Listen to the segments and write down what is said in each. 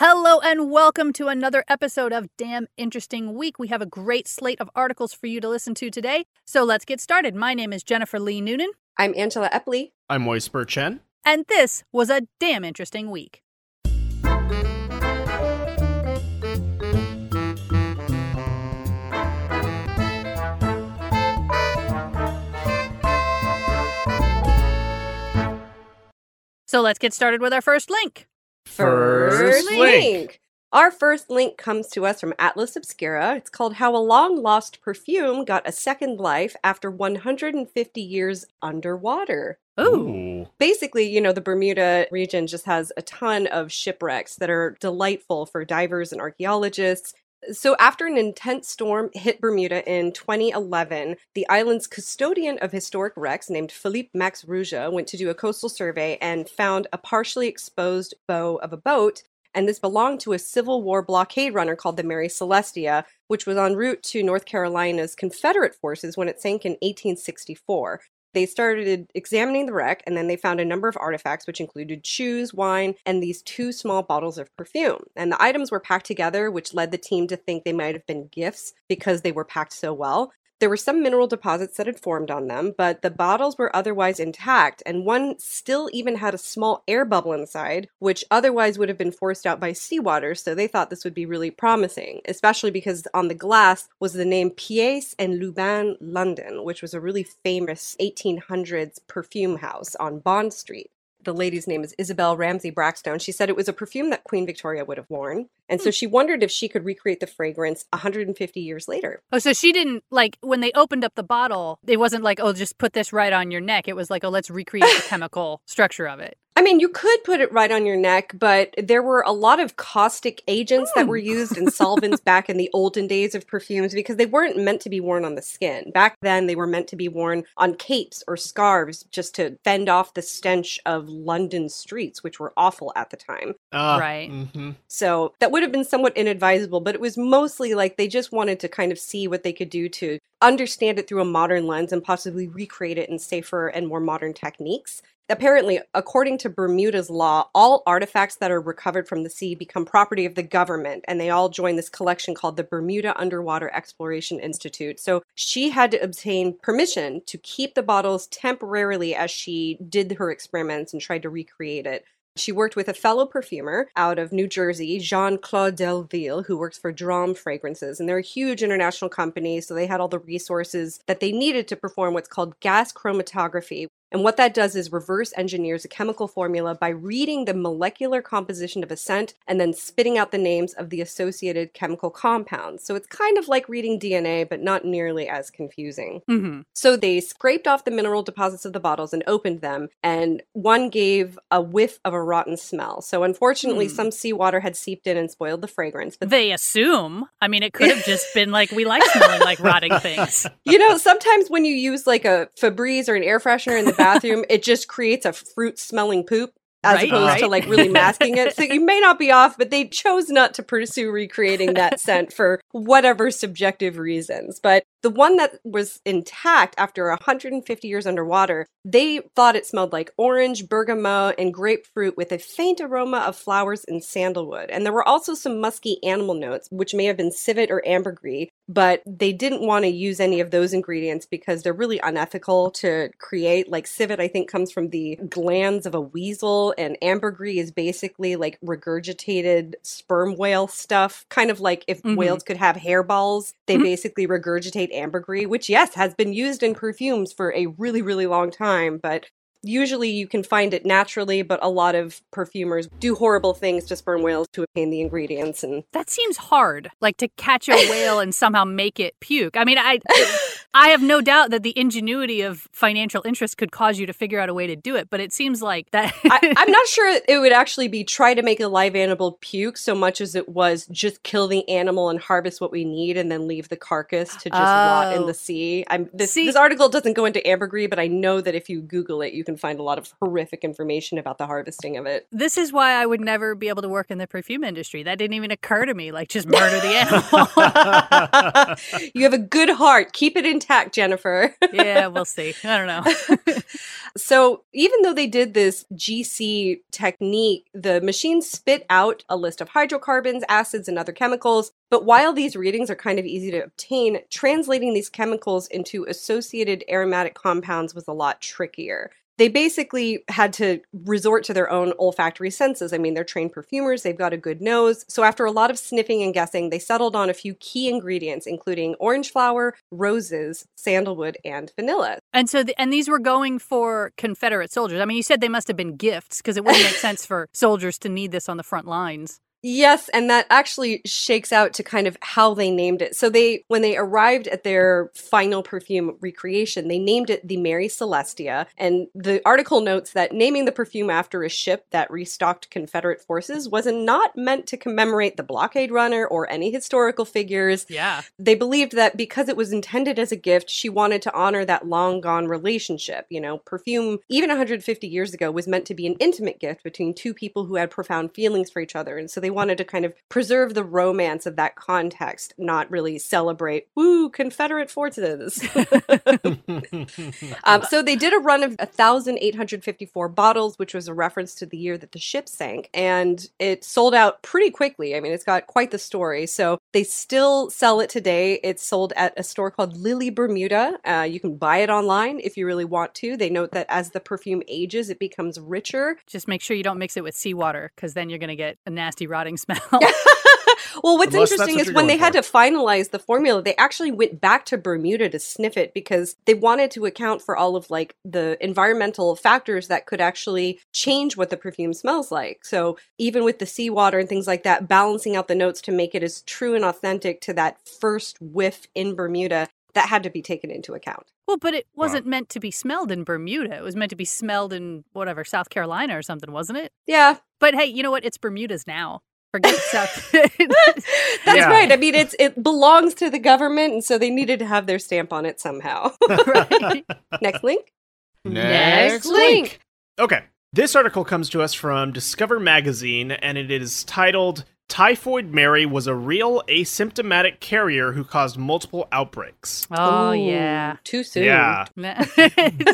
Hello and welcome to another episode of Damn Interesting Week. We have a great slate of articles for you to listen to today. So let's get started. My name is Jennifer Lee Noonan, I'm Angela Epley. I'm Moisper Chen. and this was a damn interesting week. So let's get started with our first link. First link. Our first link comes to us from Atlas Obscura. It's called How a Long Lost Perfume Got a Second Life After 150 Years Underwater. Ooh. Basically, you know, the Bermuda region just has a ton of shipwrecks that are delightful for divers and archaeologists. So, after an intense storm hit Bermuda in 2011, the island's custodian of historic wrecks, named Philippe Max Rouja, went to do a coastal survey and found a partially exposed bow of a boat. And this belonged to a Civil War blockade runner called the Mary Celestia, which was en route to North Carolina's Confederate forces when it sank in 1864. They started examining the wreck and then they found a number of artifacts, which included shoes, wine, and these two small bottles of perfume. And the items were packed together, which led the team to think they might have been gifts because they were packed so well. There were some mineral deposits that had formed on them, but the bottles were otherwise intact, and one still even had a small air bubble inside, which otherwise would have been forced out by seawater, so they thought this would be really promising, especially because on the glass was the name Piesse and Lubin London, which was a really famous 1800s perfume house on Bond Street. The lady's name is Isabel Ramsey Brackstone. She said it was a perfume that Queen Victoria would have worn. And so hmm. she wondered if she could recreate the fragrance 150 years later. Oh, so she didn't like when they opened up the bottle, it wasn't like, oh, just put this right on your neck. It was like, oh, let's recreate the chemical structure of it. I mean, you could put it right on your neck, but there were a lot of caustic agents that were used in solvents back in the olden days of perfumes because they weren't meant to be worn on the skin. Back then, they were meant to be worn on capes or scarves just to fend off the stench of London streets, which were awful at the time. Ah, Right. mhm. So that would have been somewhat inadvisable, but it was mostly like they just wanted to kind of see what they could do to understand it through a modern lens and possibly recreate it in safer and more modern techniques. Apparently, according to Bermuda's law, all artifacts that are recovered from the sea become property of the government, and they all join this collection called the Bermuda Underwater Exploration Institute. So she had to obtain permission to keep the bottles temporarily as she did her experiments and tried to recreate it. She worked with a fellow perfumer out of New Jersey, Jean Claude Delville, who works for Drom Fragrances. And they're a huge international company, so they had all the resources that they needed to perform what's called gas chromatography. And what that does is reverse engineers a chemical formula by reading the molecular composition of a scent and then spitting out the names of the associated chemical compounds. So it's kind of like reading DNA, but not nearly as confusing. Mm-hmm. So they scraped off the mineral deposits of the bottles and opened them, and one gave a whiff of a rotten smell. So unfortunately, Hmm. some seawater had seeped in and spoiled the fragrance. But They assume. I mean, it could have just been like, we like smelling like rotting things. you know, sometimes when you use like a Febreze or an air freshener in the bathroom, it just creates a fruit smelling poop. As Right, opposed to like really masking it. So you may not be off, but they chose not to pursue recreating that scent for whatever subjective reasons. But the one that was intact after 150 years underwater, they thought it smelled like orange, bergamot, and grapefruit with a faint aroma of flowers and sandalwood. And there were also some musky animal notes, which may have been civet or ambergris, but they didn't want to use any of those ingredients because they're really unethical to create. Like civet, I think, comes from the glands of a weasel, and ambergris is basically like regurgitated sperm whale stuff. Kind of like if Mhm. whales could have hairballs, they Mhm. basically regurgitate ambergris, which, yes, has been used in perfumes for a really, really long time, but Usually you can find it naturally, but a lot of perfumers do horrible things to sperm whales to obtain the ingredients and That seems hard, like to catch a whale and somehow make it puke. I mean, I I have no doubt that the ingenuity of financial interest could cause you to figure out a way to do it, but it seems like that I, I'm not sure it would actually be try to make a live animal puke so much as it was just kill the animal and harvest what we need and then leave the carcass to just rot in Oh. the sea. I'm this See- this article doesn't go into ambergris, but I know that if you Google it, you can find a lot of horrific information about the harvesting of it. This is why I would never be able to work in the perfume industry. That didn't even occur to me. Like, just murder the animal. you have a good heart. Keep it intact, Jennifer. yeah, we'll see. I don't know. so, even though they did this GC technique, the machine spit out a list of hydrocarbons, acids, and other chemicals. But while these readings are kind of easy to obtain, translating these chemicals into associated aromatic compounds was a lot trickier they basically had to resort to their own olfactory senses. I mean, they're trained perfumers, they've got a good nose. So, after a lot of sniffing and guessing, they settled on a few key ingredients, including orange flower, roses, sandalwood, and vanilla. And so, the, and these were going for Confederate soldiers. I mean, you said they must have been gifts because it wouldn't make sense for soldiers to need this on the front lines. Yes, and that actually shakes out to kind of how they named it. So they when they arrived at their final perfume recreation, they named it the Mary Celestia, and the article notes that naming the perfume after a ship that restocked Confederate forces was not meant to commemorate the blockade runner or any historical figures. Yeah. They believed that because it was intended as a gift, she wanted to honor that long gone relationship. You know, perfume even 150 years ago was meant to be an intimate gift between two people who had profound feelings for each other, and so they they wanted to kind of preserve the romance of that context, not really celebrate, woo, Confederate forces. um, so they did a run of 1,854 bottles, which was a reference to the year that the ship sank, and it sold out pretty quickly. I mean, it's got quite the story. So they still sell it today. It's sold at a store called Lily Bermuda. Uh, you can buy it online if you really want to. They note that as the perfume ages, it becomes richer. Just make sure you don't mix it with seawater because then you're going to get a nasty rotting smell. well, what's Unless interesting what is when they for. had to finalize the formula, they actually went back to Bermuda to sniff it because they wanted to account for all of like the environmental factors that could actually change what the perfume smells like. So, even with the seawater and things like that, balancing out the notes to make it as true and authentic to that first whiff in Bermuda, that had to be taken into account. Well, but it wasn't wow. meant to be smelled in Bermuda. It was meant to be smelled in whatever, South Carolina or something, wasn't it? Yeah. But hey, you know what? It's Bermuda's now. Forget South. That's yeah. right. I mean, it's it belongs to the government, and so they needed to have their stamp on it somehow. Next link. Next link. Okay. This article comes to us from Discover Magazine, and it is titled Typhoid Mary was a real asymptomatic carrier who caused multiple outbreaks. Oh, Ooh, yeah. Too soon. Yeah.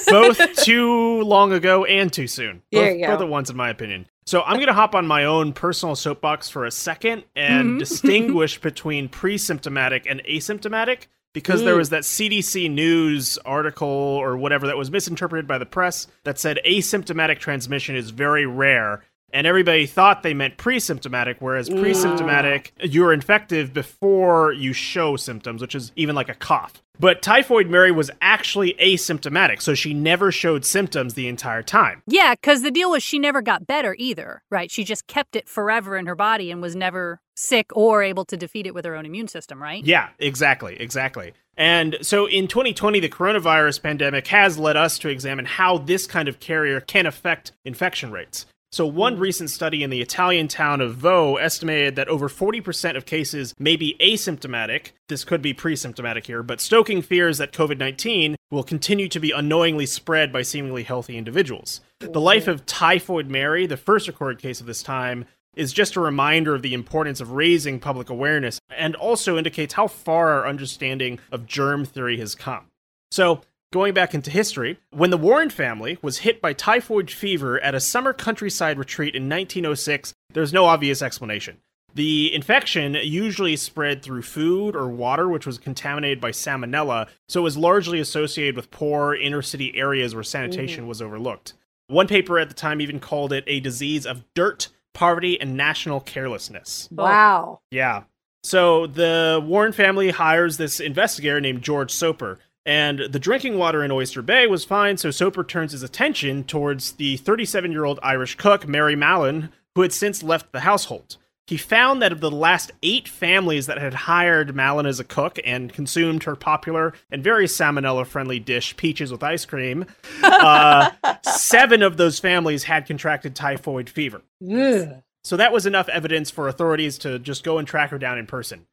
both too long ago and too soon. Both, both at once, in my opinion. So I'm going to hop on my own personal soapbox for a second and mm-hmm. distinguish between pre symptomatic and asymptomatic because mm. there was that CDC news article or whatever that was misinterpreted by the press that said asymptomatic transmission is very rare and everybody thought they meant pre-symptomatic whereas pre-symptomatic you're infective before you show symptoms which is even like a cough. But typhoid mary was actually asymptomatic so she never showed symptoms the entire time. Yeah because the deal was she never got better either right? She just kept it forever in her body and was never sick or able to defeat it with her own immune system right? Yeah exactly exactly. And so in 2020, the coronavirus pandemic has led us to examine how this kind of carrier can affect infection rates. So, one hmm. recent study in the Italian town of Vo estimated that over 40% of cases may be asymptomatic. This could be pre symptomatic here, but stoking fears that COVID 19 will continue to be unknowingly spread by seemingly healthy individuals. The life of Typhoid Mary, the first recorded case of this time, is just a reminder of the importance of raising public awareness and also indicates how far our understanding of germ theory has come. So, Going back into history, when the Warren family was hit by typhoid fever at a summer countryside retreat in 1906, there's no obvious explanation. The infection usually spread through food or water, which was contaminated by salmonella, so it was largely associated with poor inner city areas where sanitation mm. was overlooked. One paper at the time even called it a disease of dirt, poverty, and national carelessness. Wow. Yeah. So the Warren family hires this investigator named George Soper. And the drinking water in Oyster Bay was fine, so Soper turns his attention towards the 37 year old Irish cook, Mary Mallon, who had since left the household. He found that of the last eight families that had hired Mallon as a cook and consumed her popular and very salmonella friendly dish, peaches with ice cream, uh, seven of those families had contracted typhoid fever. So that was enough evidence for authorities to just go and track her down in person.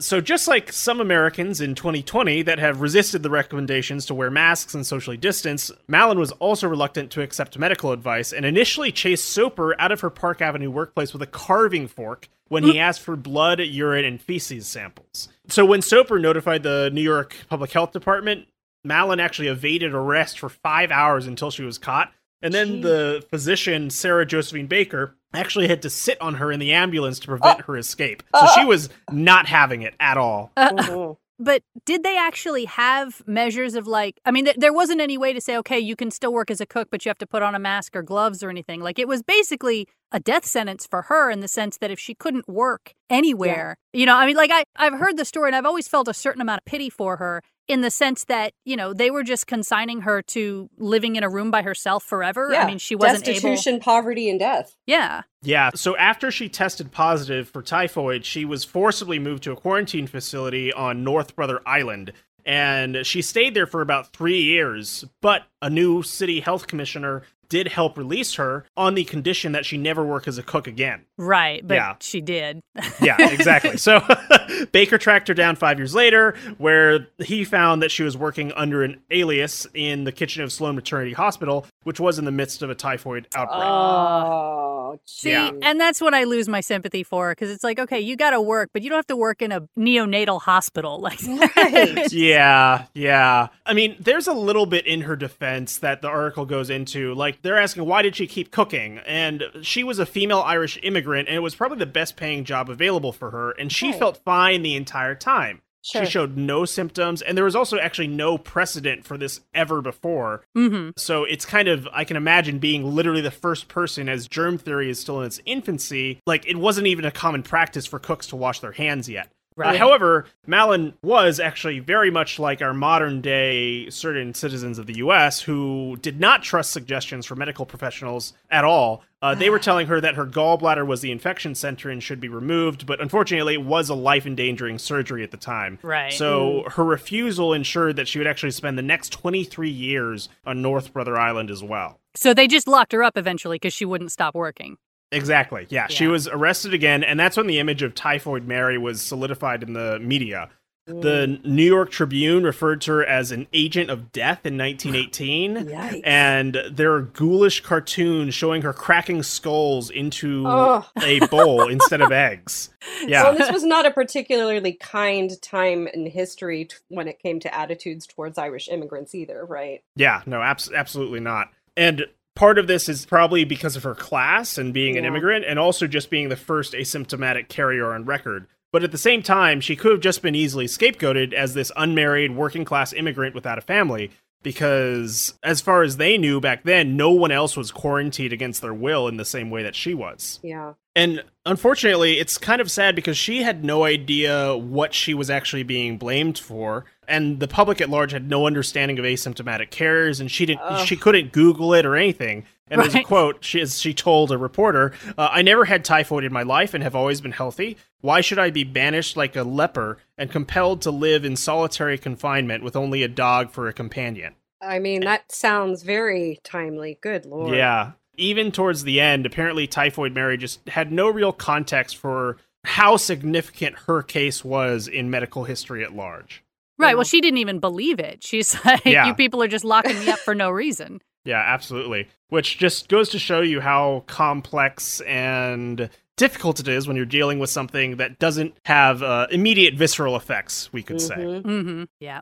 So, just like some Americans in 2020 that have resisted the recommendations to wear masks and socially distance, Mallon was also reluctant to accept medical advice and initially chased Soper out of her Park Avenue workplace with a carving fork when he mm. asked for blood, urine, and feces samples. So, when Soper notified the New York Public Health Department, Mallon actually evaded arrest for five hours until she was caught. And then the physician, Sarah Josephine Baker, actually had to sit on her in the ambulance to prevent her escape. So she was not having it at all. Mhm. But did they actually have measures of like, I mean, th- there wasn't any way to say, okay, you can still work as a cook, but you have to put on a mask or gloves or anything. Like, it was basically a death sentence for her in the sense that if she couldn't work anywhere, you know, I mean, like, I, I've heard the story and I've always felt a certain amount of pity for her in the sense that, you know, they were just consigning her to living in a room by herself forever. Yeah. I mean, she wasn't able. Destitution, poverty, and death. Yeah. Yeah, so after she tested positive for typhoid, she was forcibly moved to a quarantine facility on North Brother Island. And she stayed there for about three years, but a new city health commissioner did help release her on the condition that she never work as a cook again. Right. But Yeah. she did. Yeah, exactly. so Baker tracked her down five years later, where he found that she was working under an alias in the kitchen of Sloan Maternity Hospital, which was in the midst of a typhoid outbreak. Oh, See, Yeah. and that's what I lose my sympathy for because it's like, okay, you got to work, but you don't have to work in a neonatal hospital. Like, Right. Yeah, yeah. I mean, there's a little bit in her defense that the article goes into. Like, they're asking, why did she keep cooking? And she was a female Irish immigrant, and it was probably the best paying job available for her, and she Right. felt fine the entire time. Sure. She showed no symptoms, and there was also actually no precedent for this ever before. hmm So it's kind of, I can imagine being literally the first person, as germ theory is still in its infancy. Like, it wasn't even a common practice for cooks to wash their hands yet. Uh, however, Mallon was actually very much like our modern day certain citizens of the US who did not trust suggestions from medical professionals at all. Uh, they were telling her that her gallbladder was the infection center and should be removed, but unfortunately, it was a life endangering surgery at the time. Right. So her refusal ensured that she would actually spend the next 23 years on North Brother Island as well. So they just locked her up eventually because she wouldn't stop working. Exactly. Yeah, she was arrested again, and that's when the image of Typhoid Mary was solidified in the media. The mm. New York Tribune referred to her as an agent of death in 1918. Yikes. And there are ghoulish cartoons showing her cracking skulls into Ugh. a bowl instead of eggs. Yeah. Well, this was not a particularly kind time in history t- when it came to attitudes towards Irish immigrants either, right? Yeah, no, abs- absolutely not. And part of this is probably because of her class and being an immigrant, and also just being the first asymptomatic carrier on record. But at the same time, she could have just been easily scapegoated as this unmarried working class immigrant without a family. Because, as far as they knew back then, no one else was quarantined against their will in the same way that she was. Yeah. And unfortunately, it's kind of sad because she had no idea what she was actually being blamed for, and the public at large had no understanding of asymptomatic carriers, and she didn't, Ugh. she couldn't Google it or anything. And there's a quote she as she told a reporter, uh, "I never had typhoid in my life and have always been healthy. Why should I be banished like a leper and compelled to live in solitary confinement with only a dog for a companion?" I mean, that sounds very timely. Good lord. Yeah. Even towards the end, apparently Typhoid Mary just had no real context for how significant her case was in medical history at large. Right. Well, she didn't even believe it. She's like, Yeah. you people are just locking me up for no reason. Yeah, absolutely. Which just goes to show you how complex and difficult it is when you're dealing with something that doesn't have uh, immediate visceral effects, we could say. Mhm. hmm Yeah.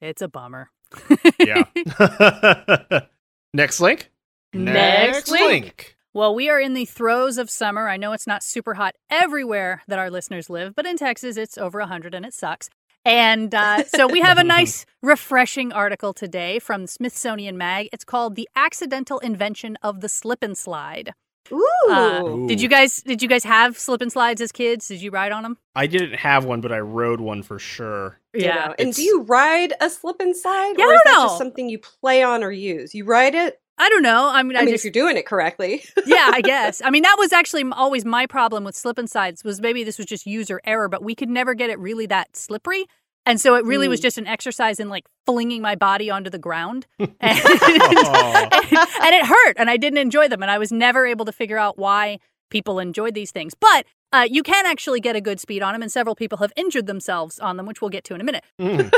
It's a bummer. Yeah. Next link. Next link. Well, we are in the throes of summer. I know it's not super hot everywhere that our listeners live, but in Texas, it's over 100 and it sucks. And uh, so we have a nice, refreshing article today from Smithsonian Mag. It's called "The Accidental Invention of the Slip and Slide." Ooh. Uh, Ooh. Did you guys did you guys have slip and slides as kids? Did you ride on them? I didn't have one, but I rode one for sure. Ditto. Yeah. And do you ride a slip and slide? Yeah, or I is don't that know. just something you play on or use? You ride it? I don't know. I mean, I, I, mean, just if you're doing it correctly. yeah, I guess. I mean, that was actually always my problem with slip and slides was maybe this was just user error, but we could never get it really that slippery. And so it really was Mm. just an exercise in like flinging my body onto the ground. and, Aw. and it hurt and I didn't enjoy them. And I was never able to figure out why people enjoyed these things. But Uh, you can actually get a good speed on them, and several people have injured themselves on them, which we'll get to in a minute. Mm.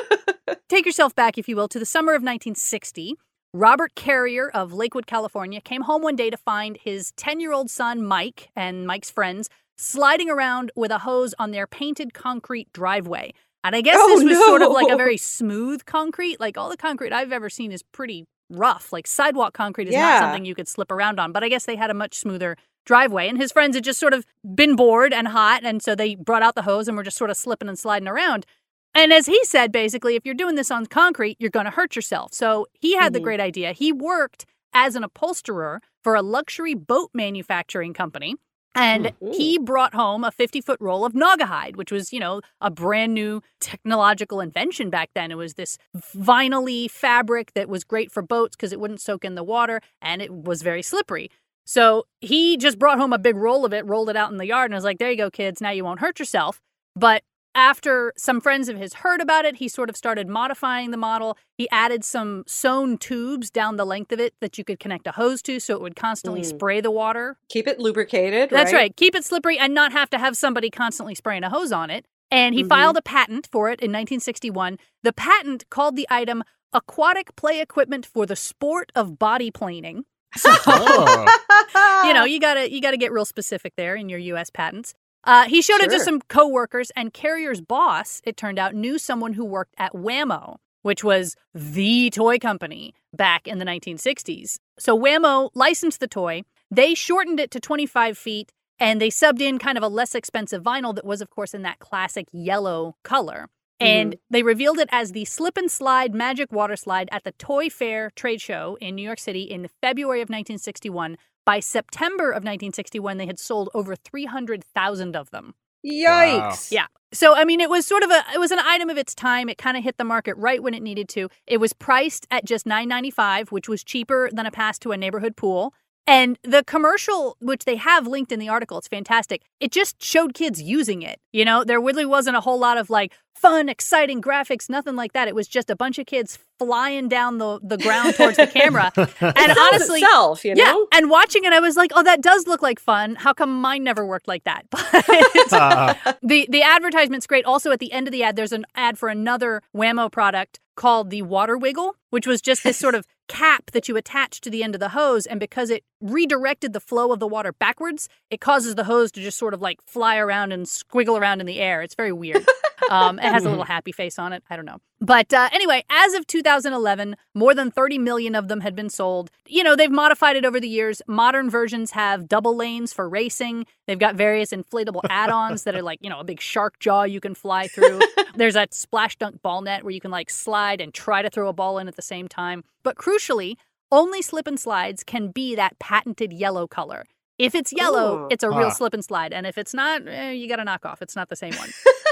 Take yourself back, if you will, to the summer of 1960. Robert Carrier of Lakewood, California, came home one day to find his 10 year old son, Mike, and Mike's friends sliding around with a hose on their painted concrete driveway. And I guess Oh, this was sort of like a very smooth concrete. Like all the concrete I've ever seen is pretty rough. Like sidewalk concrete is Yeah. not something you could slip around on. But I guess they had a much smoother driveway. And his friends had just sort of been bored and hot. And so they brought out the hose and were just sort of slipping and sliding around. And as he said, basically, if you're doing this on concrete, you're going to hurt yourself. So he had the Mhm. great idea. He worked as an upholsterer for a luxury boat manufacturing company. And Mm. he brought home a 50 foot roll of Naugahyde, which was, you know, a brand new technological invention back then. It was this vinyl fabric that was great for boats because it wouldn't soak in the water and it was very slippery. So he just brought home a big roll of it, rolled it out in the yard, and was like, there you go, kids. Now you won't hurt yourself. But after some friends of his heard about it, he sort of started modifying the model. He added some sewn tubes down the length of it that you could connect a hose to so it would constantly Mm. spray the water. Keep it lubricated. That's right. Keep it slippery and not have to have somebody constantly spraying a hose on it. And he Mhm. filed a patent for it in 1961. The patent called the item aquatic play equipment for the sport of body planing. So Oh. you know, you gotta you gotta get real specific there in your U.S. patents. Uh, he showed it to some coworkers, and Carrier's boss, it turned out, knew someone who worked at Wham-O, which was the toy company back in the 1960s. So Wham-O licensed the toy. They shortened it to 25 feet, and they subbed in kind of a less expensive vinyl that was, of course, in that classic yellow color. And they revealed it as the Slip and Slide Magic Water Slide at the Toy Fair trade show in New York City in February of 1961. By September of 1961, they had sold over 300,000 of them. Yikes. Yeah. So I mean it was sort of a it was an item of its time. It kind of hit the market right when it needed to. It was priced at just 9.95, which was cheaper than a pass to a neighborhood pool. And the commercial, which they have linked in the article, it's fantastic. It just showed kids using it. You know, there really wasn't a whole lot of like fun, exciting graphics, nothing like that. It was just a bunch of kids flying down the, the ground towards the camera. And honestly, itself, you know? yeah, and watching it, I was like, "Oh, that does look like fun. How come mine never worked like that?" But Uh, the the advertisement's great. Also, at the end of the ad, there's an ad for another Wham-O product called the Water Wiggle, which was just this sort of cap that you attach to the end of the hose, and because it redirected the flow of the water backwards, it causes the hose to just sort of like fly around and squiggle around in the air. It's very weird. Um, it has a little happy face on it. I don't know. But uh, anyway, as of 2011, more than 30 million of them had been sold. You know, they've modified it over the years. Modern versions have double lanes for racing. They've got various inflatable add ons that are like, you know, a big shark jaw you can fly through. There's that splash dunk ball net where you can like slide and try to throw a ball in at the same time. But crucially, only slip and slides can be that patented yellow color. If it's yellow, Ooh. it's a real Ah. slip and slide. And if it's not, eh, you got to knock off. It's not the same one.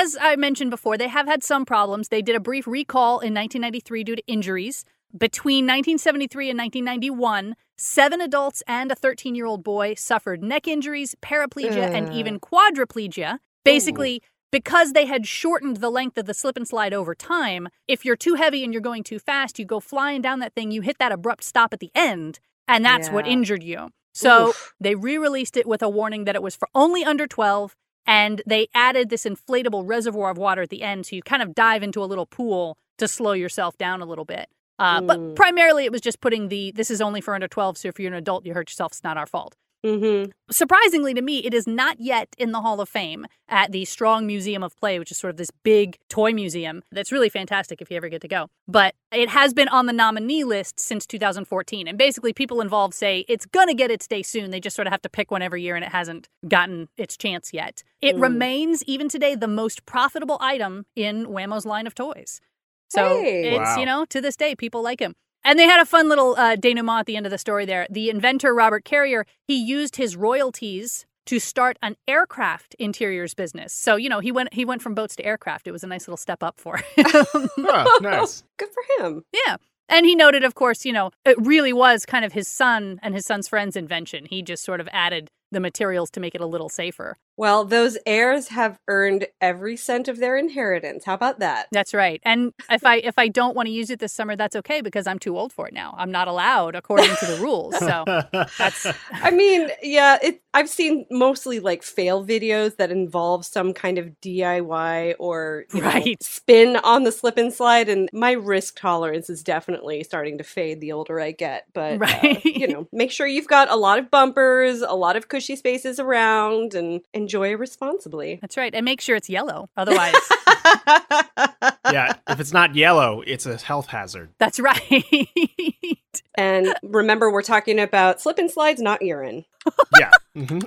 As I mentioned before, they have had some problems. They did a brief recall in 1993 due to injuries. Between 1973 and 1991, seven adults and a 13 year old boy suffered neck injuries, paraplegia, and even quadriplegia. Basically, because they had shortened the length of the slip and slide over time, if you're too heavy and you're going too fast, you go flying down that thing, you hit that abrupt stop at the end, and that's what injured you. So Oof. they re released it with a warning that it was for only under 12 and they added this inflatable reservoir of water at the end so you kind of dive into a little pool to slow yourself down a little bit uh, but Mm. primarily it was just putting the this is only for under 12 so if you're an adult you hurt yourself it's not our fault Mm-hmm. surprisingly to me it is not yet in the hall of fame at the strong museum of play which is sort of this big toy museum that's really fantastic if you ever get to go but it has been on the nominee list since 2014 and basically people involved say it's going to get its day soon they just sort of have to pick one every year and it hasn't gotten its chance yet it Mm. remains even today the most profitable item in Wham-O's line of toys so Hey. it's Wow. you know to this day people like him and they had a fun little uh, denouement at the end of the story there. The inventor, Robert Carrier, he used his royalties to start an aircraft interiors business. So, you know, he went he went from boats to aircraft. It was a nice little step up for him. oh, nice. Good for him. yeah. And he noted, of course, you know, it really was kind of his son and his son's friend's invention. He just sort of added the materials to make it a little safer. Well, those heirs have earned every cent of their inheritance. How about that? That's right. And if I if I don't want to use it this summer, that's okay because I'm too old for it now. I'm not allowed according to the rules. So that's I mean, yeah, it I've seen mostly like fail videos that involve some kind of DIY or you know, Right. spin on the slip and slide and my risk tolerance is definitely starting to fade the older I get, but uh, Right. you know, make sure you've got a lot of bumpers, a lot of cushy spaces around and enjoy responsibly. that's right. And make sure it's yellow. Otherwise, yeah, if it's not yellow, it's a health hazard. that's right. and remember we're talking about slip and slides, not urine. Yeah. Mhm.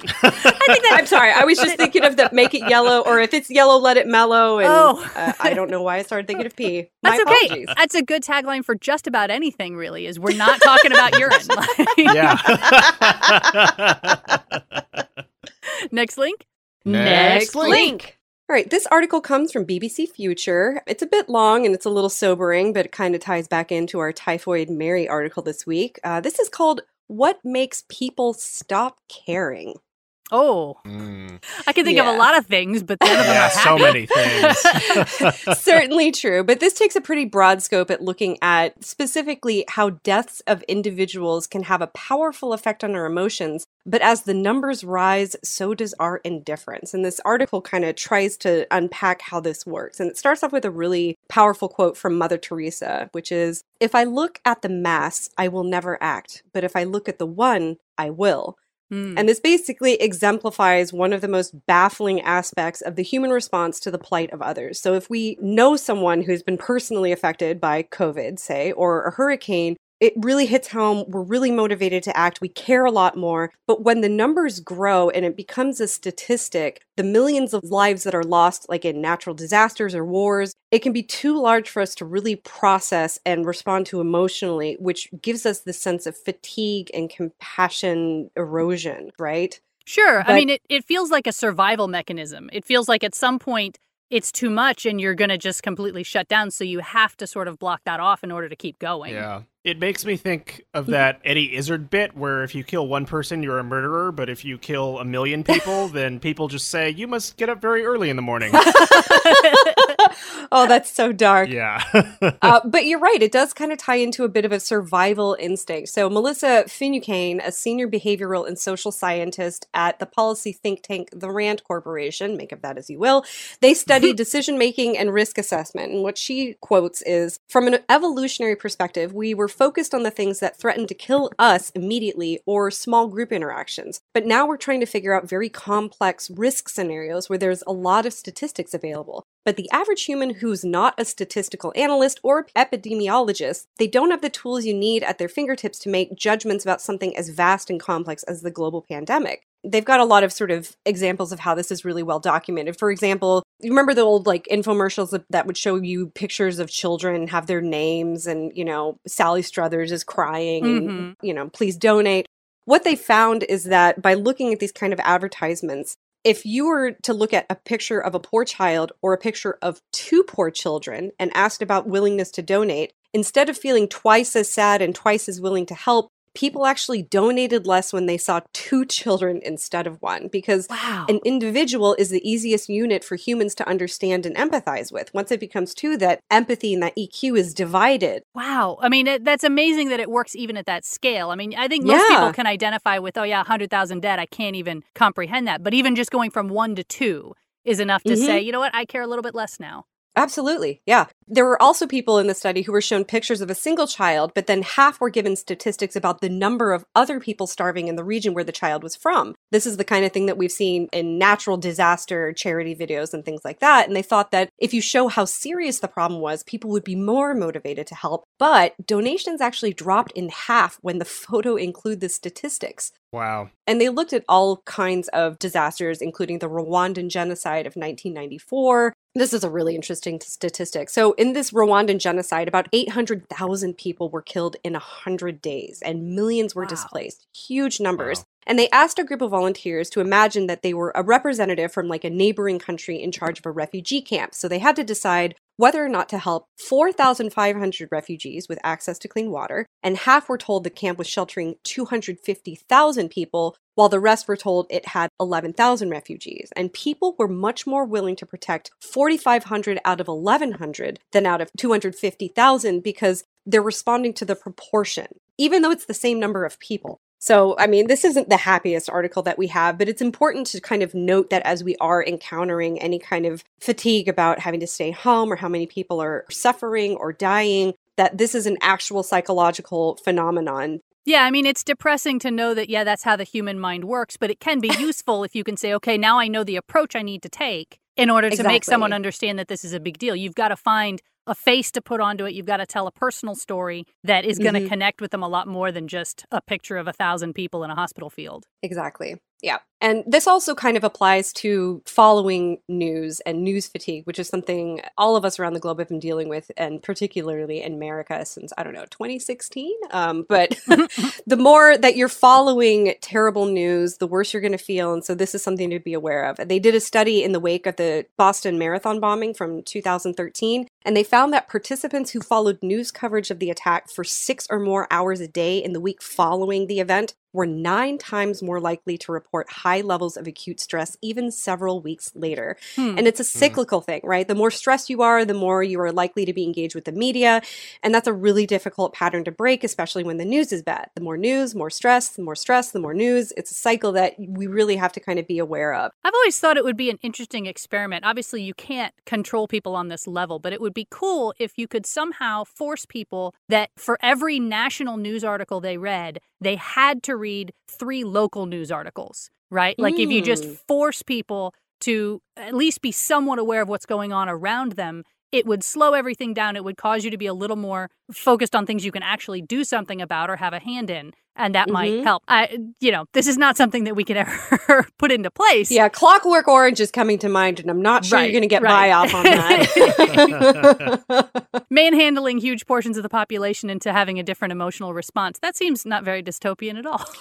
I'm sorry. I was just thinking of the make it yellow, or if it's yellow, let it mellow. And Oh. uh, I don't know why I started thinking of pee. My That's okay. apologies. That's a good tagline for just about anything, really, is we're not talking about urine. yeah. Next link. Next link. All right, this article comes from BBC Future. It's a bit long and it's a little sobering, but it kind of ties back into our Typhoid Mary article this week. Uh, this is called What Makes People Stop Caring? Oh, Mm. I can think of a lot of things, but none of them yeah, are so many things. Certainly true, but this takes a pretty broad scope at looking at specifically how deaths of individuals can have a powerful effect on our emotions. But as the numbers rise, so does our indifference. And this article kind of tries to unpack how this works. And it starts off with a really powerful quote from Mother Teresa, which is If I look at the mass, I will never act. But if I look at the one, I will. Hmm. And this basically exemplifies one of the most baffling aspects of the human response to the plight of others. So, if we know someone who's been personally affected by COVID, say, or a hurricane, it really hits home. We're really motivated to act. We care a lot more. But when the numbers grow and it becomes a statistic, the millions of lives that are lost, like in natural disasters or wars, it can be too large for us to really process and respond to emotionally, which gives us this sense of fatigue and compassion erosion, right? Sure. I mean, it, it feels like a survival mechanism. It feels like at some point it's too much and you're going to just completely shut down. So you have to sort of block that off in order to keep going. Yeah. It makes me think of mm-hmm. that Eddie Izzard bit where if you kill one person, you're a murderer, but if you kill a million people, then people just say, you must get up very early in the morning. oh, that's so dark. yeah. uh, but you're right. It does kind of tie into a bit of a survival instinct. So, Melissa Finucane, a senior behavioral and social scientist at the policy think tank, the RAND Corporation, make of that as you will, they study decision making and risk assessment. And what she quotes is From an evolutionary perspective, we were focused on the things that threatened to kill us immediately or small group interactions. But now we're trying to figure out very complex risk scenarios where there's a lot of statistics available. But the average human who's not a statistical analyst or epidemiologist, they don't have the tools you need at their fingertips to make judgments about something as vast and complex as the global pandemic. They've got a lot of sort of examples of how this is really well documented. For example, you remember the old like infomercials that, that would show you pictures of children have their names and, you know, Sally Struthers is crying and, Mhm. you know, please donate. What they found is that by looking at these kind of advertisements, if you were to look at a picture of a poor child or a picture of two poor children and asked about willingness to donate, instead of feeling twice as sad and twice as willing to help, people actually donated less when they saw two children instead of one because Wow. an individual is the easiest unit for humans to understand and empathize with. Once it becomes two, that empathy and that EQ is divided. Wow. I mean, it, that's amazing that it works even at that scale. I mean, I think most Yeah. people can identify with, oh, yeah, 100,000 dead. I can't even comprehend that. But even just going from one to two is enough to Mhm. say, you know what, I care a little bit less now. Absolutely. Yeah. There were also people in the study who were shown pictures of a single child, but then half were given statistics about the number of other people starving in the region where the child was from. This is the kind of thing that we've seen in natural disaster charity videos and things like that. And they thought that if you show how serious the problem was, people would be more motivated to help. But donations actually dropped in half when the photo included the statistics. Wow. And they looked at all kinds of disasters, including the Rwandan genocide of 1994. This is a really interesting statistic. So, in this Rwandan genocide, about 800,000 people were killed in 100 days and millions were Wow. displaced. Huge numbers. Wow. And they asked a group of volunteers to imagine that they were a representative from like a neighboring country in charge of a refugee camp. So they had to decide whether or not to help 4,500 refugees with access to clean water, and half were told the camp was sheltering 250,000 people, while the rest were told it had 11,000 refugees. And people were much more willing to protect 4,500 out of 1,100 than out of 250,000 because they're responding to the proportion, even though it's the same number of people. So, I mean, this isn't the happiest article that we have, but it's important to kind of note that as we are encountering any kind of fatigue about having to stay home or how many people are suffering or dying, that this is an actual psychological phenomenon. Yeah, I mean, it's depressing to know that, yeah, that's how the human mind works, but it can be useful if you can say, okay, now I know the approach I need to take in order to Exactly. make someone understand that this is a big deal. You've got to find a face to put onto it. You've got to tell a personal story that is going to Mhm. connect with them a lot more than just a picture of a thousand people in a hospital field. Exactly. Yeah. And this also kind of applies to following news and news fatigue, which is something all of us around the globe have been dealing with, and particularly in America since, I don't know, 2016. Um, but the more that you're following terrible news, the worse you're going to feel. And so this is something to be aware of. They did a study in the wake of the Boston Marathon bombing from 2013, and they found that participants who followed news coverage of the attack for six or more hours a day in the week following the event were nine times more likely to report high levels of acute stress even several weeks later. Hmm. And it's a cyclical thing, right? The more stressed you are, the more you are likely to be engaged with the media. And that's a really difficult pattern to break, especially when the news is bad. The more news, more stress, the more stress, the more news. It's a cycle that we really have to kind of be aware of. I've always thought it would be an interesting experiment. Obviously, you can't control people on this level, but it would be cool if you could somehow force people that for every national news article they read, they had to read three local news articles, right? Like if you just Mm. force people to at least be somewhat aware of what's going on around them, it would slow everything down. It would cause you to be a little more focused on things you can actually do something about or have a hand in. And that might Mhm. help. I, you know, this is not something that we could ever put into place. Yeah, Clockwork Orange is coming to mind, and I'm not sure Right, you're going to get right. buy off on that. manhandling huge portions of the population into having a different emotional response. That seems not very dystopian at all.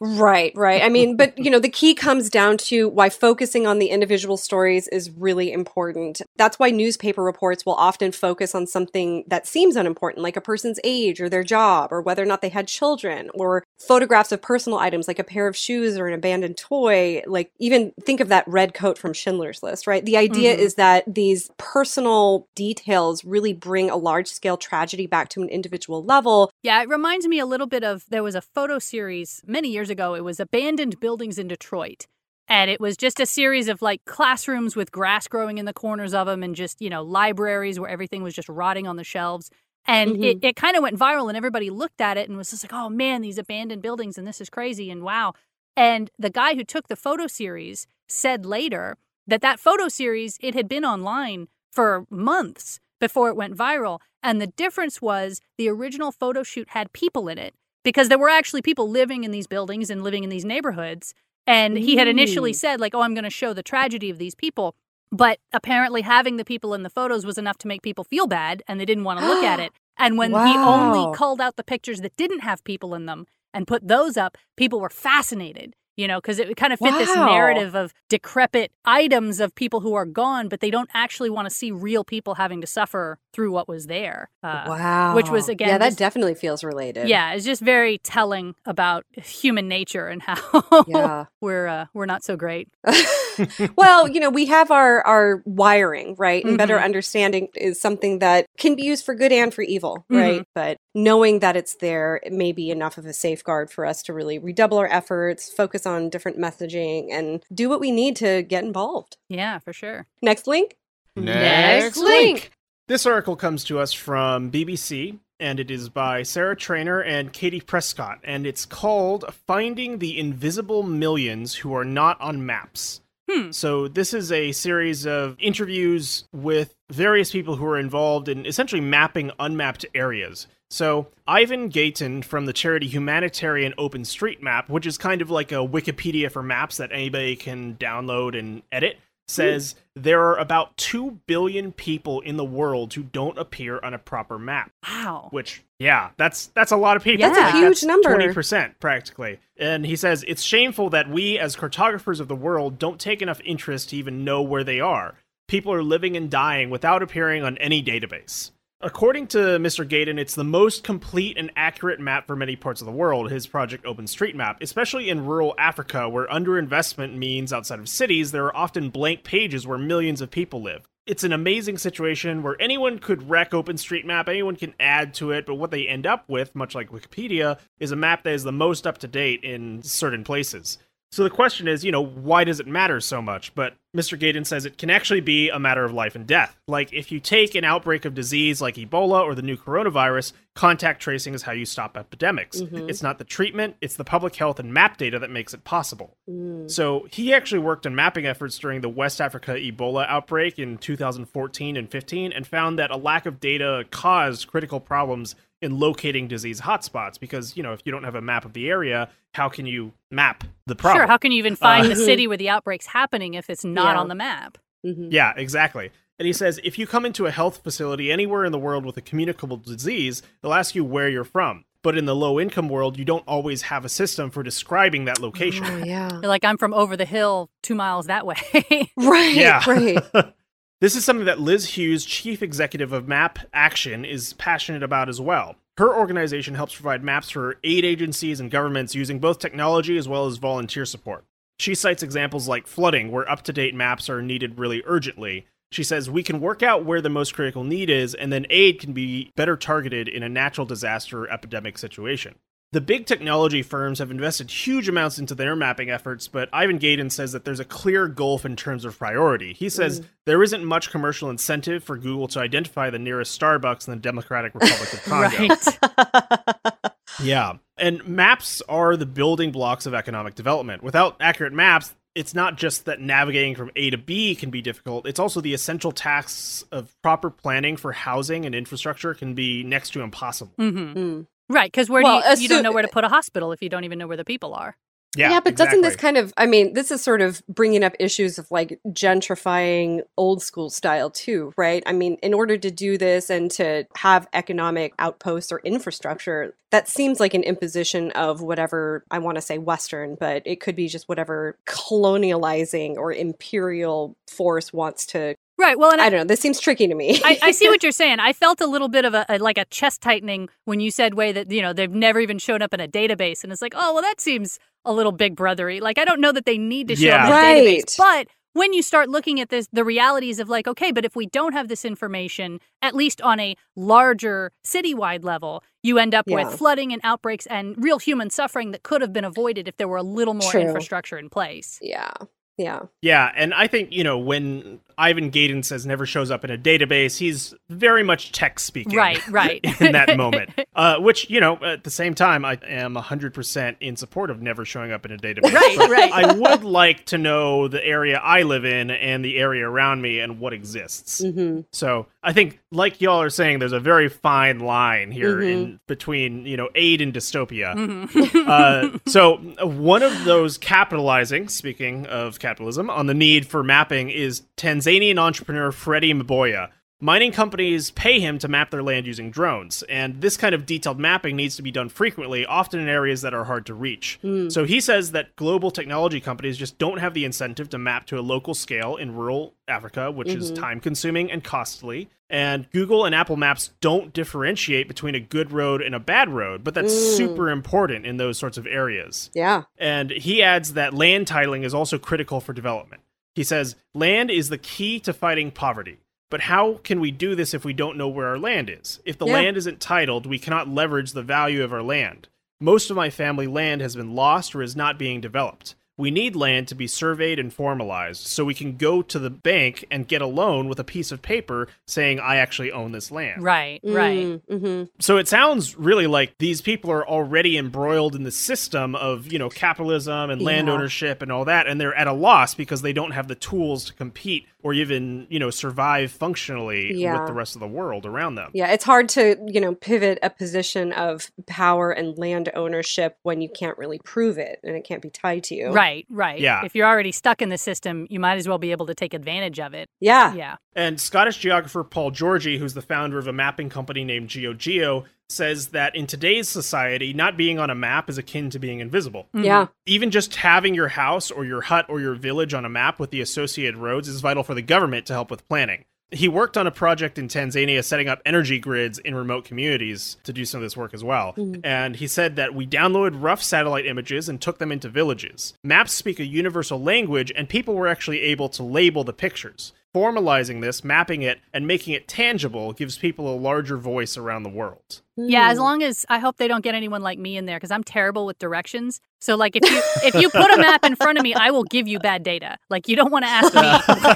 Right, right. I mean, but you know, the key comes down to why focusing on the individual stories is really important. That's why newspaper reports will often focus on something that seems unimportant, like a person's age or their job or whether or not they had children, or photographs of personal items like a pair of shoes or an abandoned toy. Like, even think of that red coat from Schindler's List, right? The idea Mhm. is that these personal details really bring a large scale tragedy back to an individual level. yeah, it reminds me a little bit of there was a photo series many years ago. It was Abandoned Buildings in Detroit. And it was just a series of like classrooms with grass growing in the corners of them and just, you know, libraries where everything was just rotting on the shelves. And it, it kind of went viral and everybody looked at it and was just like, oh man, these abandoned buildings and this is crazy and wow. And the guy who took the photo series said later that that photo series, it had been online for months before it went viral. And the difference was the original photo shoot had people in it because there were actually people living in these buildings and living in these neighborhoods. And he had initially Mm. said, like, oh, I'm going to show the tragedy of these people. But apparently, having the people in the photos was enough to make people feel bad and they didn't want to look at it. And when he only culled out the pictures that didn't have people in them and put those up, people were fascinated, you know, because it kind of fit this narrative of decrepit items of people who are gone, but they don't actually want to see real people having to suffer through what was there. Uh, wow. which was, again, Yeah, that just- definitely feels related. Yeah, it's just very telling about human nature and how Yeah. we're uh, we're not so great. well, you know, we have our our wiring, right? And better Mhm. understanding is something that can be used for good and for evil, Mm-hmm. right? But knowing that it's there it may be enough of a safeguard for us to really redouble our efforts, focus on different messaging, and do what we need to get involved. Yeah, for sure. Next link. Next link. This article comes to us from BBC, and it is by Sarah Treanor and Katie Prescott, and it's called Finding the Invisible Millions Who Are Not on Maps. Hmm. So, this is a series of interviews with various people who are involved in essentially mapping unmapped areas. So, Ivan Gayton from the charity Humanitarian Open Street Map, which is kind of like a Wikipedia for maps that anybody can download and edit, says there are about 2 billion people in the world who don't appear on a proper map Wow. which yeah that's that's a lot of people Yeah. That's a huge number. 20% practically and he says it's shameful that we as cartographers of the world don't take enough interest to even know where they are people are living and dying without appearing on any database According to Mr. Gayton, it's the most complete and accurate map for many parts of the world, his project OpenStreetMap, especially in rural Africa, where underinvestment means outside of cities there are often blank pages where millions of people live. It's an amazing situation where anyone could wreck OpenStreetMap, anyone can add to it, but what they end up with, much like Wikipedia, is a map that is the most up to date in certain places. So the question is, you know, why does it matter so much? But Mr. Gayton says it can actually be a matter of life and death. Like if you take an outbreak of disease like Ebola or the new coronavirus, contact tracing is how you stop epidemics. Mm-hmm. It's not the treatment, it's the public health and map data that makes it possible. Mm. So he actually worked on mapping efforts during the West Africa Ebola outbreak in 2014 and 15 and found that a lack of data caused critical problems in locating disease hotspots because you know if you don't have a map of the area how can you map the problem? sure how can you even find uh, the city where the outbreak's happening if it's not yeah. on the map? Mm-hmm. yeah exactly. And he says if you come into a health facility anywhere in the world with a communicable disease they'll ask you where you're from. But in the low income world you don't always have a system for describing that location. Oh, yeah. You're like i'm from over the hill two miles that way. Right yeah. right This is something that Liz Hughes, chief executive of Map Action, is passionate about as well. Her organization helps provide maps for aid agencies and governments using both technology as well as volunteer support. She cites examples like flooding, where up to date maps are needed really urgently. She says we can work out where the most critical need is, and then aid can be better targeted in a natural disaster or epidemic situation. The big technology firms have invested huge amounts into their mapping efforts, but Ivan Gayton says that there's a clear gulf in terms of priority. He says mm. there isn't much commercial incentive for Google to identify the nearest Starbucks in the Democratic Republic of Congo. right. yeah. And maps are the building blocks of economic development. Without accurate maps, it's not just that navigating from A to B can be difficult, it's also the essential tasks of proper planning for housing and infrastructure can be next to impossible. Mm-hmm. Mm. Right, because where well, do you, assume, you don't know where to uh, put a hospital if you don't even know where the people are. Yeah, yeah, but exactly. doesn't this kind of, I mean, this is sort of bringing up issues of like gentrifying old school style too, right? I mean, in order to do this and to have economic outposts or infrastructure, that seems like an imposition of whatever I want to say Western, but it could be just whatever colonializing or imperial force wants to Right. Well, and I, I, don't know. This seems tricky to me. I, I, see what you're saying. I felt a little bit of a, a, like a chest tightening when you said way that you know they've never even shown up in a database, and it's like, oh well, that seems a little big brothery. Like I don't know that they need to show yeah. up in a right. database, but when you start looking at this, the realities of like, okay, but if we don't have this information, at least on a larger citywide level, you end up yeah. with flooding and outbreaks and real human suffering that could have been avoided if there were a little more True. infrastructure in place. Yeah. Yeah. Yeah. And I think, you know, when Ivan Gayton says never shows up in a database, he's very much tech speaking. Right, right. in that moment. Uh, which, you know, at the same time, I am 100% in support of never showing up in a database. Right, right. I would like to know the area I live in and the area around me and what exists. Mm-hmm. So I think, like y'all are saying, there's a very fine line here mm-hmm. in between, you know, aid and dystopia. Mm-hmm. uh, so one of those capitalizing, speaking of capitalism, on the need for mapping is Tanzanian entrepreneur Freddie Mboya. Mining companies pay him to map their land using drones, and this kind of detailed mapping needs to be done frequently, often in areas that are hard to reach. Mm. So he says that global technology companies just don't have the incentive to map to a local scale in rural Africa, which mm-hmm. is time consuming and costly. And Google and Apple Maps don't differentiate between a good road and a bad road, but that's mm. super important in those sorts of areas. Yeah. And he adds that land titling is also critical for development. He says, land is the key to fighting poverty. But how can we do this if we don't know where our land is? If the yeah. land isn't titled, we cannot leverage the value of our land. Most of my family land has been lost or is not being developed we need land to be surveyed and formalized so we can go to the bank and get a loan with a piece of paper saying I actually own this land. Right, right. Mm-hmm. So it sounds really like these people are already embroiled in the system of, you know, capitalism and land ownership and all that and they're at a loss because they don't have the tools to compete or even, you know, survive functionally yeah. with the rest of the world around them. Yeah, it's hard to, you know, pivot a position of power and land ownership when you can't really prove it and it can't be tied to you. Right. Right, right. Yeah. If you're already stuck in the system, you might as well be able to take advantage of it. Yeah. Yeah. And Scottish geographer Paul Georgi, who's the founder of a mapping company named GeoGeo, says that in today's society, not being on a map is akin to being invisible. Mm-hmm. Yeah. Even just having your house or your hut or your village on a map with the associated roads is vital for the government to help with planning. he worked on a project in Tanzania setting up energy grids in remote communities to do some of this work as well. Mm-hmm. And he said that we downloaded rough satellite images and took them into villages. Maps speak a universal language, and people were actually able to label the pictures. Formalizing this, mapping it, and making it tangible gives people a larger voice around the world. Yeah, as hmm. long as I hope they don't get anyone like me in there because I'm terrible with directions. So like if you if you put a map in front of me, I will give you bad data. Like you don't want to ask me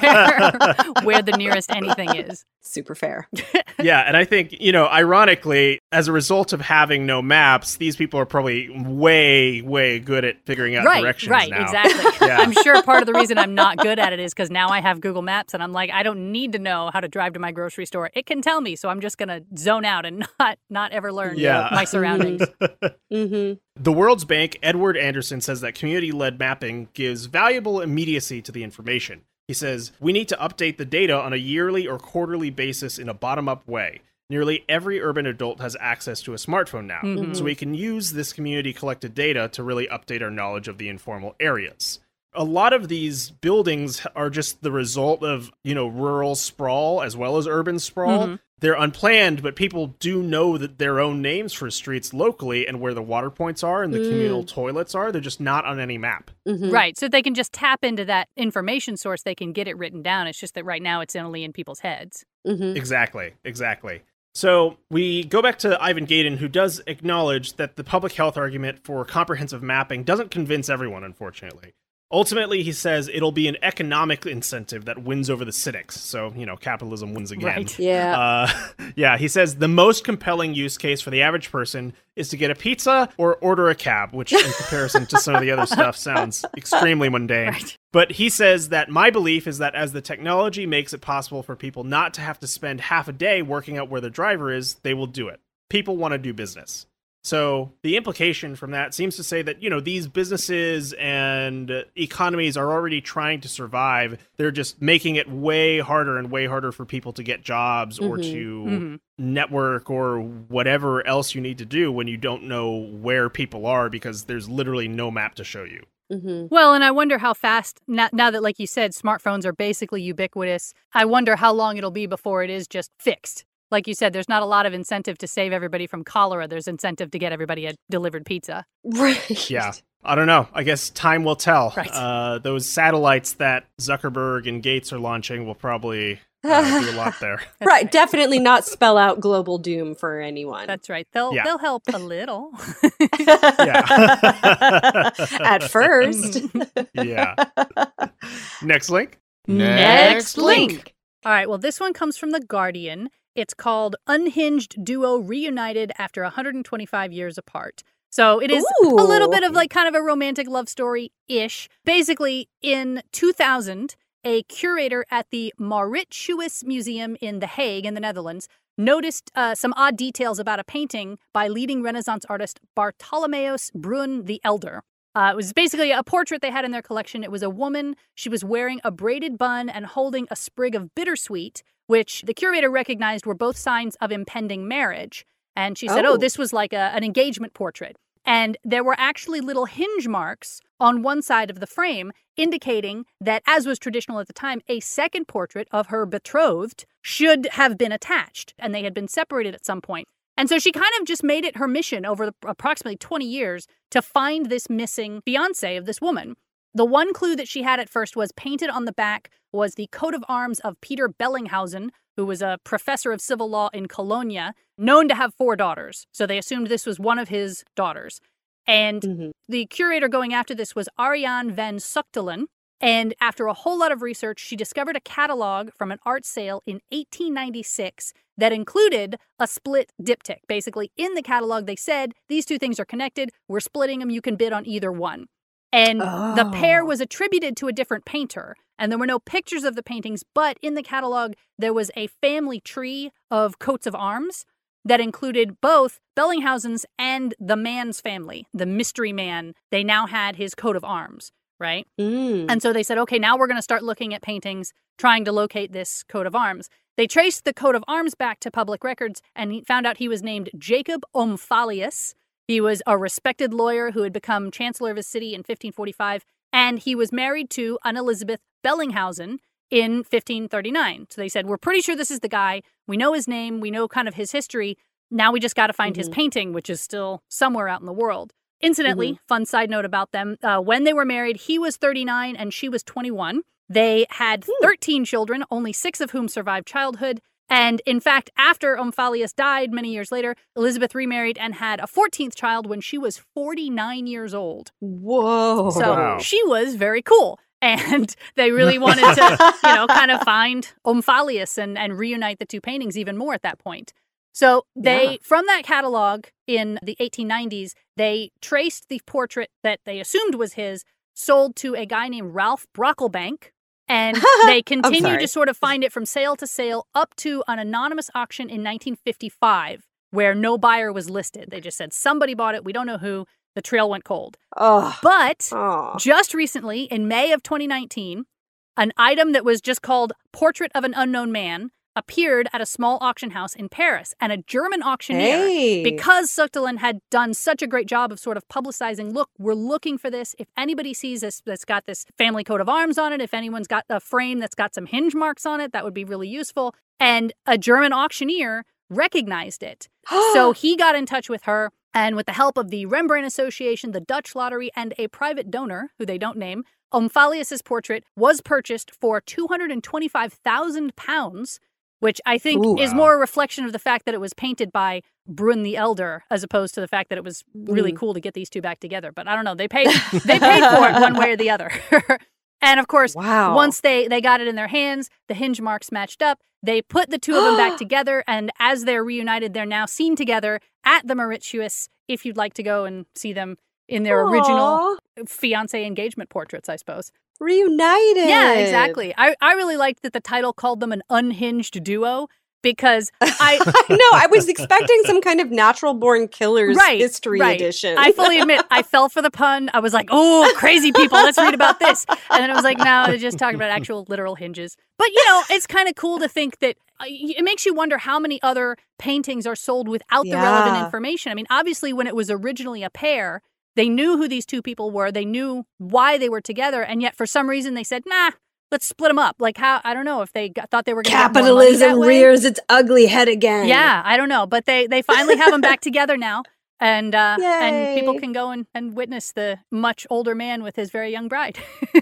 where, where the nearest anything is. Super fair. yeah, and I think, you know, ironically, as a result of having no maps, these people are probably way, way good at figuring out right, directions. Right, now. exactly. yeah. I'm sure part of the reason I'm not good at it is because now I have Google Maps and I'm like, I don't need to know how to drive to my grocery store. It can tell me, so I'm just gonna zone out and not not ever learn yeah. my surroundings. mm-hmm. The World's Bank, Edward Anderson says that community led mapping gives valuable immediacy to the information. He says, We need to update the data on a yearly or quarterly basis in a bottom up way. Nearly every urban adult has access to a smartphone now, mm-hmm. so we can use this community collected data to really update our knowledge of the informal areas a lot of these buildings are just the result of you know rural sprawl as well as urban sprawl mm-hmm they're unplanned, but people do know that their own names for streets locally and where the water points are and the mm. communal toilets are. They're just not on any map. Mm-hmm. Right. So they can just tap into that information source. They can get it written down. It's just that right now it's only in people's heads. Mm-hmm. Exactly. Exactly. So we go back to Ivan Gayton, who does acknowledge that the public health argument for comprehensive mapping doesn't convince everyone, unfortunately. Ultimately, he says it'll be an economic incentive that wins over the cynics. So, you know, capitalism wins again. Right. Yeah. Uh, yeah, he says the most compelling use case for the average person is to get a pizza or order a cab, which in comparison to some of the other stuff sounds extremely mundane. Right. But he says that my belief is that as the technology makes it possible for people not to have to spend half a day working out where their driver is, they will do it. People want to do business. So the implication from that seems to say that, you know, these businesses and economies are already trying to survive. They're just making it way harder and way harder for people to get jobs or mm-hmm. to mm-hmm. network or whatever else you need to do when you don't know where people are because there's literally no map to show you. Mm-hmm. Well, and I wonder how fast, now, now that, like you said, smartphones are basically ubiquitous, I wonder how long it'll be before it is just fixed like you said, there's not a lot of incentive to save everybody from cholera. There's incentive to get everybody a delivered pizza. Right. Yeah. I don't know. I guess time will tell. Right. Uh, those satellites that Zuckerberg and Gates are launching will probably uh, do a lot there. right. right. Definitely not spell out global doom for anyone. That's right. They'll yeah. they'll help a little. yeah. At first. yeah. Next link. Next link. All right. Well, this one comes from The Guardian. It's called Unhinged Duo Reunited After 125 Years Apart. So it is Ooh. a little bit of like kind of a romantic love story ish. Basically, in 2000, a curator at the Mauritshuis Museum in The Hague, in the Netherlands, noticed uh, some odd details about a painting by leading Renaissance artist Bartholomeus Bruyn the Elder. Uh, it was basically a portrait they had in their collection. It was a woman. She was wearing a braided bun and holding a sprig of bittersweet, which the curator recognized were both signs of impending marriage. And she said, oh, oh this was like a, an engagement portrait. And there were actually little hinge marks on one side of the frame, indicating that, as was traditional at the time, a second portrait of her betrothed should have been attached, and they had been separated at some point. And so she kind of just made it her mission over approximately 20 years to find this missing fiance of this woman. The one clue that she had at first was painted on the back was the coat of arms of Peter Bellinghausen, who was a professor of civil law in Cologne, known to have four daughters. So they assumed this was one of his daughters. And mm-hmm. the curator going after this was Ariane van Suchtelen. And after a whole lot of research, she discovered a catalog from an art sale in 1896 that included a split diptych. Basically, in the catalog, they said these two things are connected. We're splitting them. You can bid on either one. And oh. the pair oh. was attributed to a different painter. And there were no pictures of the paintings, but in the catalog, there was a family tree of coats of arms that included both Bellinghausen's and the man's family, the mystery man. They now had his coat of arms, right? Mm. And so they said, okay, now we're going to start looking at paintings, trying to locate this coat of arms. They traced the coat of arms back to public records and found out he was named Jacob Omphalius, he was a respected lawyer who had become Chancellor of his city in 1545, and he was married to an Elizabeth Bellinghausen. in 1539. So they said, We're pretty sure this is the guy. We know his name. We know kind of his history. Now we just got to find his Mhm. painting, which is still somewhere out in the world. Incidentally, Mm-hmm. fun side note about them uh, when they were married, he was 39 and she was 21. They had Hmm. 13 children, only six of whom survived childhood. And in fact, after Omphalius died many years later, Elizabeth remarried and had a 14th child when she was 49 years old. Whoa. So Wow. she was very cool. And they really wanted to, you know, kind of find Omphalius and, and reunite the two paintings even more at that point. So they, Yeah. from that catalog in the 1890s, they traced the portrait that they assumed was his, sold to a guy named Ralph Brocklebank. And they continued to sort of find it from sale to sale up to an anonymous auction in 1955 where no buyer was listed. They just said somebody bought it. We don't know who. The trail went cold. oh. But Oh. just recently, in May of 2019, an item that was just called Portrait of an Unknown Man appeared at a small auction house in Paris. And a German auctioneer, Hey. because Suchtelen had done such a great job of sort of publicizing, look, we're looking for this. If anybody sees this that's got this family coat of arms on it, if anyone's got a frame that's got some hinge marks on it, that would be really useful. And a German auctioneer recognized it. So he got in touch with her, and with the help of the Rembrandt Association, the Dutch Lottery, and a private donor, who they don't name, Omphalius's portrait was purchased for £225,000, which I think Ooh. is Wow. more a reflection of the fact that it was painted by Bruyn the Elder, as opposed to the fact that it was really Mm. cool to get these two back together. But I don't know, they paid they paid for it one way or the other. and of course, wow. once they they got it in their hands, the hinge marks matched up. They put the two of them back together, and as they're reunited, they're now seen together at the Mauritshuis. If you'd like to go and see them in their original Aw, fiance engagement portraits, I suppose. Reunited. Yeah, exactly. I I really liked that the title called them an unhinged duo because I know. I was expecting some kind of natural born killers Right, history right. edition. I fully admit I fell for the pun. I was like, "Oh, crazy people, let's read about this." And then I was like, "No, they're just talking about actual literal hinges." But you know, it's kind of cool to think that uh, it makes you wonder how many other paintings are sold without the relevant information. I mean, obviously, when it was originally a pair, they knew who these two people were. They knew why they were together, and yet for some reason they said, "Nah." Let's split them up. Like how I don't know if they got, thought they were going to Capitalism rears its ugly head again. yeah, I don't know, but they they finally have them back together now, and uh, and people can go and, and witness the much older man with his very young bride.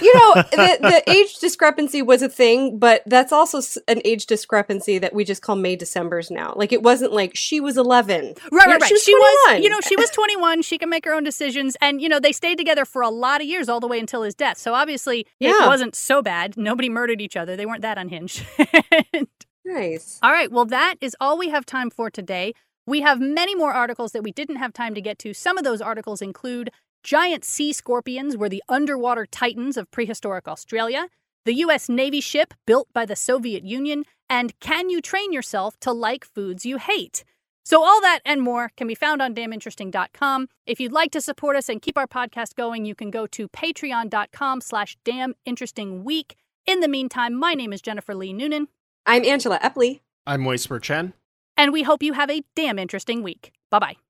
You know, the, the age discrepancy was a thing, but that's also an age discrepancy that we just call May Decembers now. Like it wasn't like she was 11. Right, right, right. She was, She was, 21. you know, she was 21. She can make her own decisions. And, you know, they stayed together for a lot of years, all the way until his death. So obviously, Yeah. it wasn't so bad. Nobody murdered each other. They weren't that unhinged. nice. all right. Well, that is all we have time for today. We have many more articles that we didn't have time to get to. Some of those articles include giant sea scorpions were the underwater titans of prehistoric Australia, the U.S. Navy ship built by the Soviet Union, and can you train yourself to like foods you hate? So all that and more can be found on damninteresting.com. If you'd like to support us and keep our podcast going, you can go to patreon.com slash damninterestingweek. In the meantime, my name is Jennifer Lee Noonan, I'm Angela Epley. I'm Moisper Chen. And we hope you have a damn interesting week. Bye-bye.